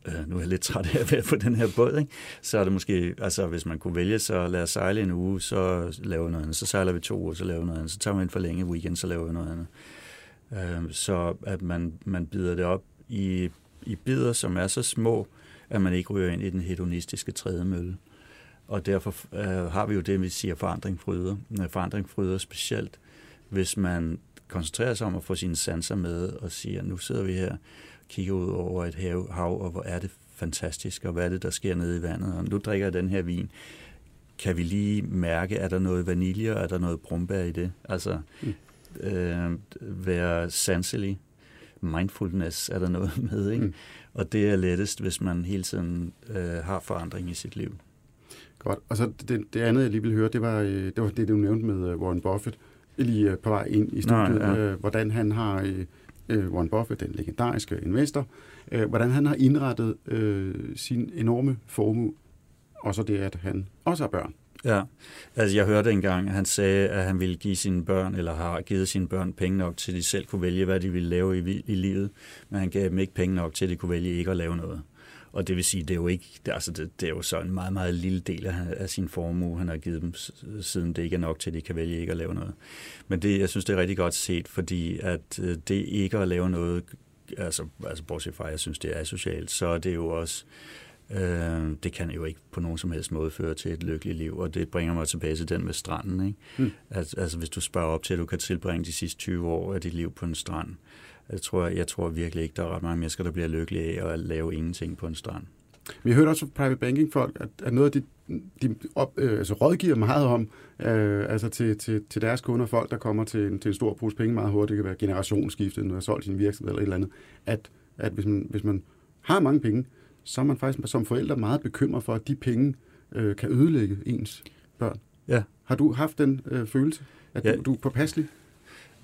øh, nu er jeg lidt træt af at være på den her båd, ikke? så er det måske, altså hvis man kunne vælge, så lad os sejle en uge, så laver vi noget andet, så sejler vi to uger, så laver vi noget andet, så tager vi en forlænget weekend, så laver vi noget andet. Øh, så at man, man bider det op i, i bidder, som er så små, at man ikke ryger ind i den hedonistiske trædemølle. Og derfor øh, har vi jo det, vi siger forandring fryder. Øh, forandring fryder specielt, hvis man koncentrerer sig om at få sine sanser med og siger, nu sidder vi her, kigger ud over et hav, hav og hvor er det fantastisk, og hvad er det, der sker nede i vandet, og nu drikker jeg den her vin. Kan vi lige mærke, er der noget vanilje, og er der noget brumbær i det? Altså, mm. øh, være sanselig. Mindfulness er der noget med, ikke? Mm. Og det er lettest, hvis man hele tiden øh, har forandring i sit liv. Godt. Og så det, det andet, jeg lige vil høre, det var øh, det, var det du nævnte med øh, Warren Buffett, lige øh, på vej ind i studiet, Nå, ja. hvordan han har, Øh, Warren Buffett, den legendariske investor, øh, hvordan han har indrettet øh, sin enorme formue, og så det, at han også har børn. Ja, altså jeg hørte engang, at han sagde, at han ville give sine børn, eller har givet sine børn penge nok til, at de selv kunne vælge, hvad de ville lave i, i livet, men han gav dem ikke penge nok til, at de kunne vælge ikke at lave noget. Og det vil sige, det er jo ikke, det, altså det, det er jo så en meget, meget lille del af, af sin formue, han har givet dem, siden det ikke er nok til, at de kan vælge ikke at lave noget. Men det, jeg synes, det er rigtig godt set, fordi at øh, det ikke at lave noget, altså, altså bortset fra, at jeg synes, det er socialt, så er det jo også, øh, det kan jo ikke på nogen som helst måde føre til et lykkeligt liv, og det bringer mig tilbage til den med stranden. Ikke? Mm. Altså, altså hvis du spørger op til, at du kan tilbringe de sidste 20 år af dit liv på en strand, jeg tror, jeg tror virkelig ikke, der er ret mange mennesker, der bliver lykkelige af at lave ingenting på en strand. Vi har hørt også fra private banking folk, at, at noget af de, de op, øh, altså rådgiver meget om, øh, altså til, til, til deres kunder, folk, der kommer til en, til en stor pose penge meget hurtigt, det kan være generationsskiftet, når man har solgt sin virksomhed eller et eller andet, at, at hvis, man, hvis man har mange penge, så er man faktisk som forældre meget bekymret for, at de penge øh, kan ødelægge ens børn. Ja. Har du haft den øh, følelse, at ja. du, du er påpasselig?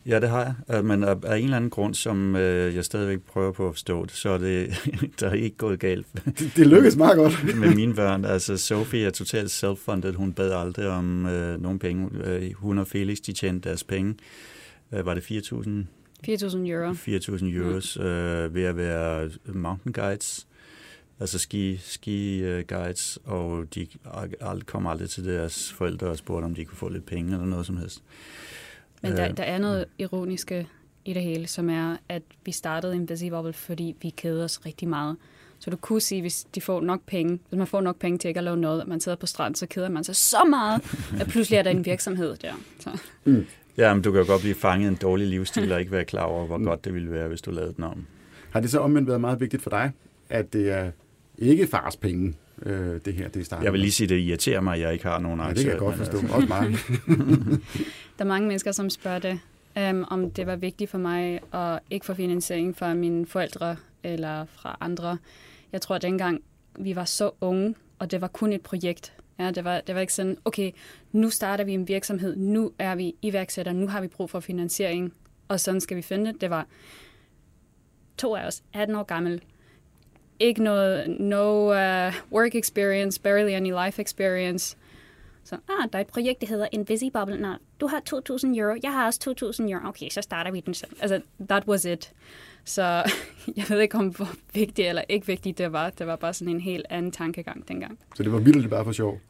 Ja, det har jeg. Øh, men af, en eller anden grund, som øh, jeg stadigvæk prøver på at forstå det, så er det der er ikke gået galt. Det, det lykkedes meget godt. med mine børn. Altså, Sophie er totalt self-funded. Hun bad aldrig om øh, nogen penge. Øh, hun og Felix, de tjente deres penge. Var det 4.000? 4.000 euro. 4.000 euros øh, ved at være mountain guides altså ski, ski uh, guides, og de kom aldrig til deres forældre og spurgte, om de kunne få lidt penge eller noget som helst. Men der, der er noget ironiske i det hele, som er, at vi startede bubble, fordi vi keder os rigtig meget. Så du kunne sige, hvis de får nok penge, hvis man får nok penge til ikke at lave noget, at man sidder på stranden, så keder man sig så meget, at pludselig er der en virksomhed der. Så. Mm. Ja, men du kan jo godt blive fanget i en dårlig livsstil og ikke være klar over, hvor mm. godt det ville være, hvis du lavede den om. Har det så omvendt været meget vigtigt for dig, at det er ikke fars penge, øh, det her, det starter Jeg vil lige sige, at det irriterer mig, at jeg ikke har nogen aktier. Ja, det kan jeg godt forstå. Altså. Også mig. der er mange mennesker, som spørger det, um, om det var vigtigt for mig at ikke få finansiering fra mine forældre eller fra andre. Jeg tror, at dengang vi var så unge, og det var kun et projekt. Ja, det, var, det var ikke sådan, okay, nu starter vi en virksomhed, nu er vi iværksætter, nu har vi brug for finansiering, og sådan skal vi finde det. Det var to af os, 18 år gammel, ikke noget, no uh, work experience, barely any life experience. Så, ah, der er et projekt, der hedder Invisibubble. Nå, du har 2.000 euro, jeg har også 2.000 euro. Okay, så starter vi den selv. Altså, that was it. Så jeg ved ikke, om hvor vigtigt eller ikke vigtigt det var. Det var bare sådan en helt anden tankegang dengang. Så det var vildt bare for sjov?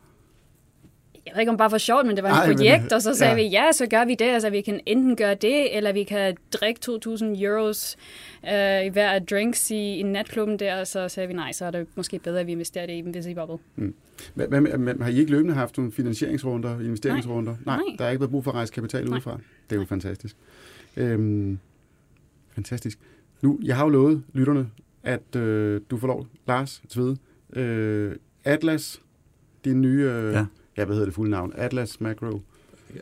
Jeg ved ikke om bare for sjovt, men det var et projekt, men, og så sagde ja. vi, ja, så gør vi det. Altså, vi kan enten gøre det, eller vi kan drikke 2.000 euros øh, i hver drinks i, i natklubben der, og så sagde vi, nej, så er det måske bedre, at vi investerer det i en Busy Bubble. Mm. Hvad, hvad, har I ikke løbende haft nogle finansieringsrunder, investeringsrunder? Nej. Nej, der er ikke været brug for at rejse kapital nej. udefra. Det er jo nej. fantastisk. Øhm, fantastisk. Nu, jeg har jo lovet lytterne, at øh, du får lov, Lars Tvede, øh, Atlas, din nye... Øh, ja ja, hvad hedder det fulde navn? Atlas Macro?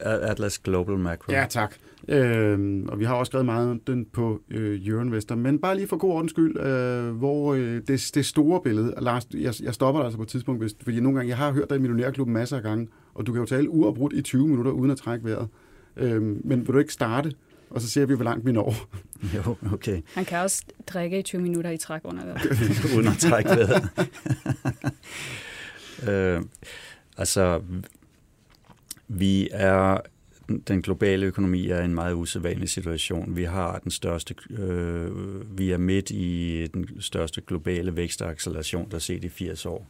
Atlas Global Macro. Ja, tak. Øhm, og vi har også skrevet meget om den på øh, Euroinvestor. Men bare lige for god ordens skyld, øh, hvor øh, det, det store billede, Lars, jeg, jeg stopper dig altså på et tidspunkt, hvis, fordi nogle gange, jeg har hørt dig i Millionærklubben masser af gange, og du kan jo tale uafbrudt i 20 minutter, uden at trække vejret. Øhm, men vil du ikke starte, og så ser vi, hvor langt vi når? Jo, okay. Han kan også drikke i 20 minutter i træk under vejret. uden at trække vejret. øh, Altså, vi er den globale økonomi er i en meget usædvanlig situation. Vi har den største, øh, vi er midt i den største globale vækstacceleration, der er set i 80 år.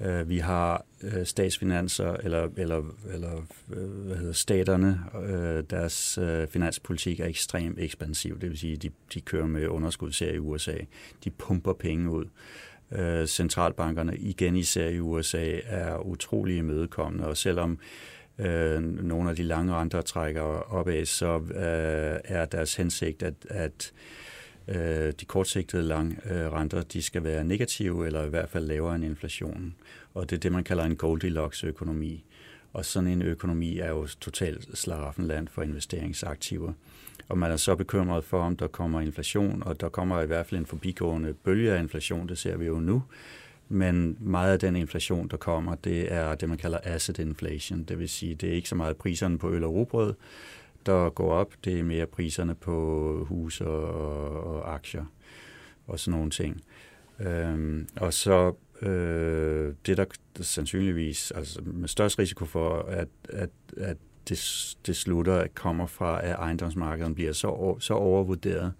Øh, vi har øh, statsfinanser, eller, eller, eller øh, hvad hedder staterne, øh, deres øh, finanspolitik er ekstremt ekspansiv, det vil sige, de, de kører med underskudsserie i USA. De pumper penge ud. Øh, centralbankerne, igen især i USA, er utrolig imødekommende, og selvom øh, nogle af de lange renter trækker opad, så øh, er deres hensigt, at, at øh, de kortsigtede lange øh, renter, de skal være negative, eller i hvert fald lavere end inflationen. Og det er det, man kalder en Goldilocks-økonomi. Og sådan en økonomi er jo totalt slaraffenland for investeringsaktiver. Og man er så bekymret for, om der kommer inflation, og der kommer i hvert fald en forbigående bølge af inflation, det ser vi jo nu. Men meget af den inflation, der kommer, det er det, man kalder asset inflation. Det vil sige, det er ikke så meget priserne på øl og rugbrød, der går op. Det er mere priserne på hus og, og aktier og sådan nogle ting. Øhm, og så øh, det, der sandsynligvis, altså med størst risiko for, at, at, at det, det slutter, at kommer fra, at ejendomsmarkedet bliver så, så overvurderet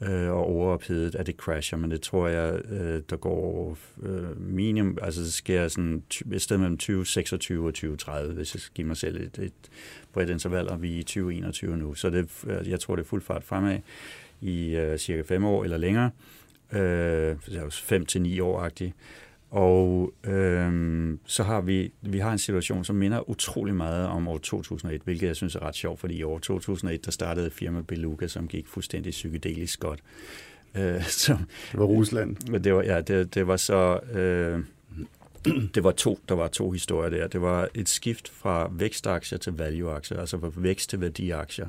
øh, og overophedet, at det crasher, men det tror jeg, øh, der går øh, minimum, altså det sker sådan et sted mellem 2026 og 2030, hvis jeg skal give mig selv et, et bredt interval, og vi er i 2021 nu. Så det, øh, jeg tror, det er fuld fart fremad i øh, cirka fem år eller længere. Øh, jo fem til ni år-agtigt. Og øhm, så har vi, vi har en situation, som minder utrolig meget om år 2001, hvilket jeg synes er ret sjovt, fordi i år 2001, der startede firma Beluga, som gik fuldstændig psykedelisk godt. Øh, så, det var Rusland. Men det var, ja, det, det var så... Øh, det var to, der var to historier der. Det var et skift fra vækstaktier til value-aktier, altså fra vækst til værdiaktier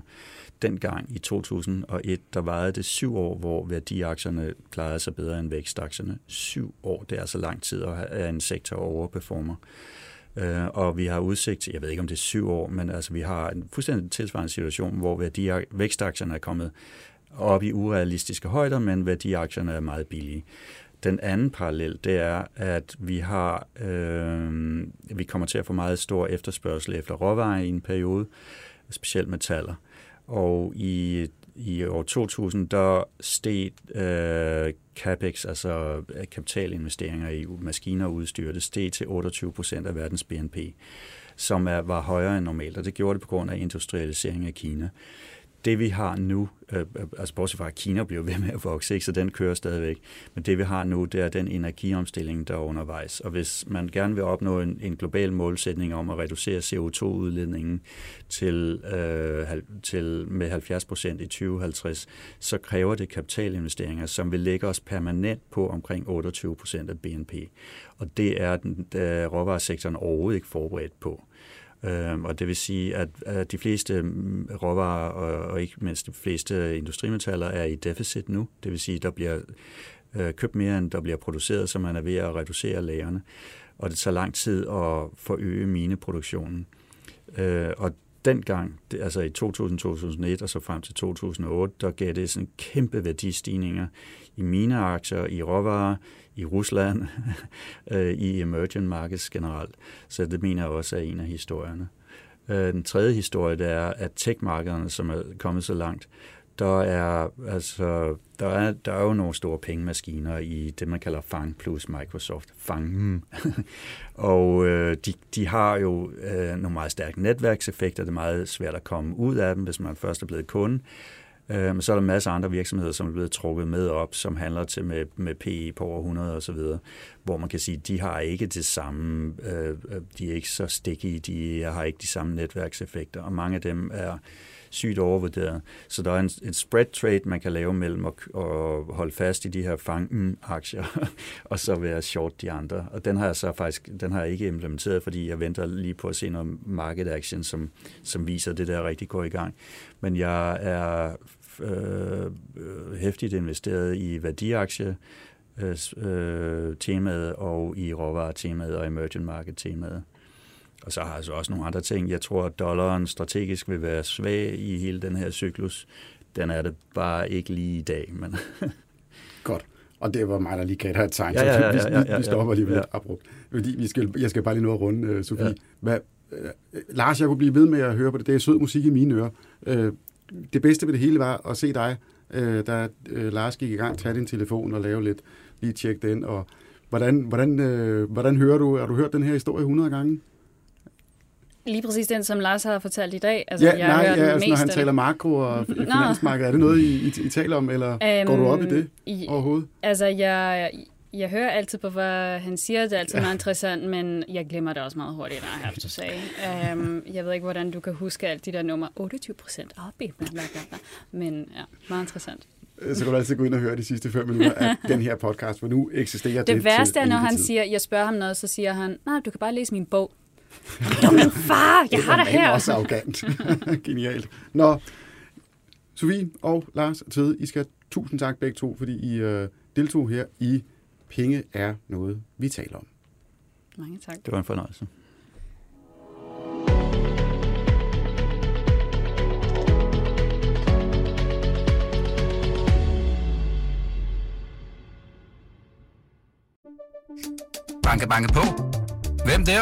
dengang i 2001, der varede det syv år, hvor værdiaktierne klarede sig bedre end vækstaktierne. Syv år, det er altså lang tid at have en sektor overperformer. Øh, og vi har udsigt til, jeg ved ikke om det er syv år, men altså vi har en fuldstændig tilsvarende situation, hvor værdi, vækstaktierne er kommet op i urealistiske højder, men værdiaktierne er meget billige. Den anden parallel, det er, at vi har, øh, vi kommer til at få meget stor efterspørgsel efter råvarer i en periode, specielt metaller. Og i, i år 2000, der steg øh, CAPEX, altså øh, kapitalinvesteringer i maskiner og udstyr, det steg til 28 procent af verdens BNP, som er, var højere end normalt, og det gjorde det på grund af industrialisering af Kina det vi har nu, øh, øh, altså bortset fra at Kina bliver ved med at vokse, ikke, så den kører stadigvæk, men det vi har nu, det er den energiomstilling, der er undervejs. Og hvis man gerne vil opnå en, en global målsætning om at reducere CO2-udledningen til, øh, til med 70 procent i 2050, så kræver det kapitalinvesteringer, som vil lægge os permanent på omkring 28 procent af BNP. Og det er den, der råvaresektoren overhovedet ikke forberedt på. Øh, og det vil sige, at, at de fleste mm, råvarer og, og ikke mindst de fleste industrimetaller er i deficit nu. Det vil sige, at der bliver øh, købt mere, end der bliver produceret, så man er ved at reducere lagerne. Og det tager lang tid at forøge mineproduktionen. Øh, og dengang, det, altså i 2000-2001 og så frem til 2008, der gav det sådan kæmpe værdistigninger i mine aktier, i råvarer, i Rusland, øh, i emerging markets generelt. Så det mener jeg også er en af historierne. Øh, den tredje historie, det er, at tech-markederne, som er kommet så langt, der er, altså, der, er, der er jo nogle store pengemaskiner i det, man kalder FANG plus Microsoft. FANG. og øh, de, de har jo øh, nogle meget stærke netværkseffekter. Det er meget svært at komme ud af dem, hvis man først er blevet kunde. Øh, men så er der masser af andre virksomheder, som er blevet trukket med op, som handler til med, med PE på over 100 og så videre, hvor man kan sige, de har ikke det samme, øh, øh, de er ikke så sticky, de har ikke de samme netværkseffekter, og mange af dem er sygt overvurderet. Så der er en, en spread trade, man kan lave mellem at, at holde fast i de her fangen-aktier, og så være short de andre. Og den har jeg så faktisk den har jeg ikke implementeret, fordi jeg venter lige på at se noget market action, som, som viser, at det der rigtig går i gang. Men jeg er øh, øh hæftigt investeret i værdiaktie, øh, øh, temaet og i råvaretemaet og emerging market-temaet. Og så har jeg altså også nogle andre ting. Jeg tror, at dollaren strategisk vil være svag i hele den her cyklus. Den er det bare ikke lige i dag. Men Godt. Og det var mig, der lige gav dig et tegn, ja, ja, ja, ja, ja, ja, vi, stopper lige ja. et abrupt. Fordi vi skal, jeg skal bare lige nå at runde, uh, Sofie. Ja. Hvad, øh, Lars, jeg kunne blive ved med at høre på det. Det er sød musik i mine ører. Øh, det bedste ved det hele var at se dig, øh, da øh, Lars gik i gang, tage din telefon og lave lidt, lige tjekke den. Og hvordan, hvordan, øh, hvordan hører du, har du hørt den her historie 100 gange? Lige præcis den, som Lars har fortalt i dag. Altså, ja, jeg nej, ja, altså, når han taler makro og finansmarked, er det noget, I, I, I taler om, eller um, går du op i det I, overhovedet? altså, jeg, jeg hører altid på, hvad han siger. Det er altid ja. meget interessant, men jeg glemmer det også meget hurtigt, når jeg har to say. Um, jeg ved ikke, hvordan du kan huske alt de der nummer. 28 procent op. Men ja, meget interessant. Så kan du altid gå ind og høre de sidste fem minutter af den her podcast, for nu eksisterer det Det værste er, når han tid. siger, jeg spørger ham noget, så siger han, nej, du kan bare læse min bog. Du min far, jeg har det Det er her. også arrogant. Genialt. Nå, Sofie og Lars Tede, I skal have tusind tak begge to, fordi I øh, deltog her i Penge er noget, vi taler om. Mange tak. Det var en fornøjelse. Banke, banke på. Hvem der?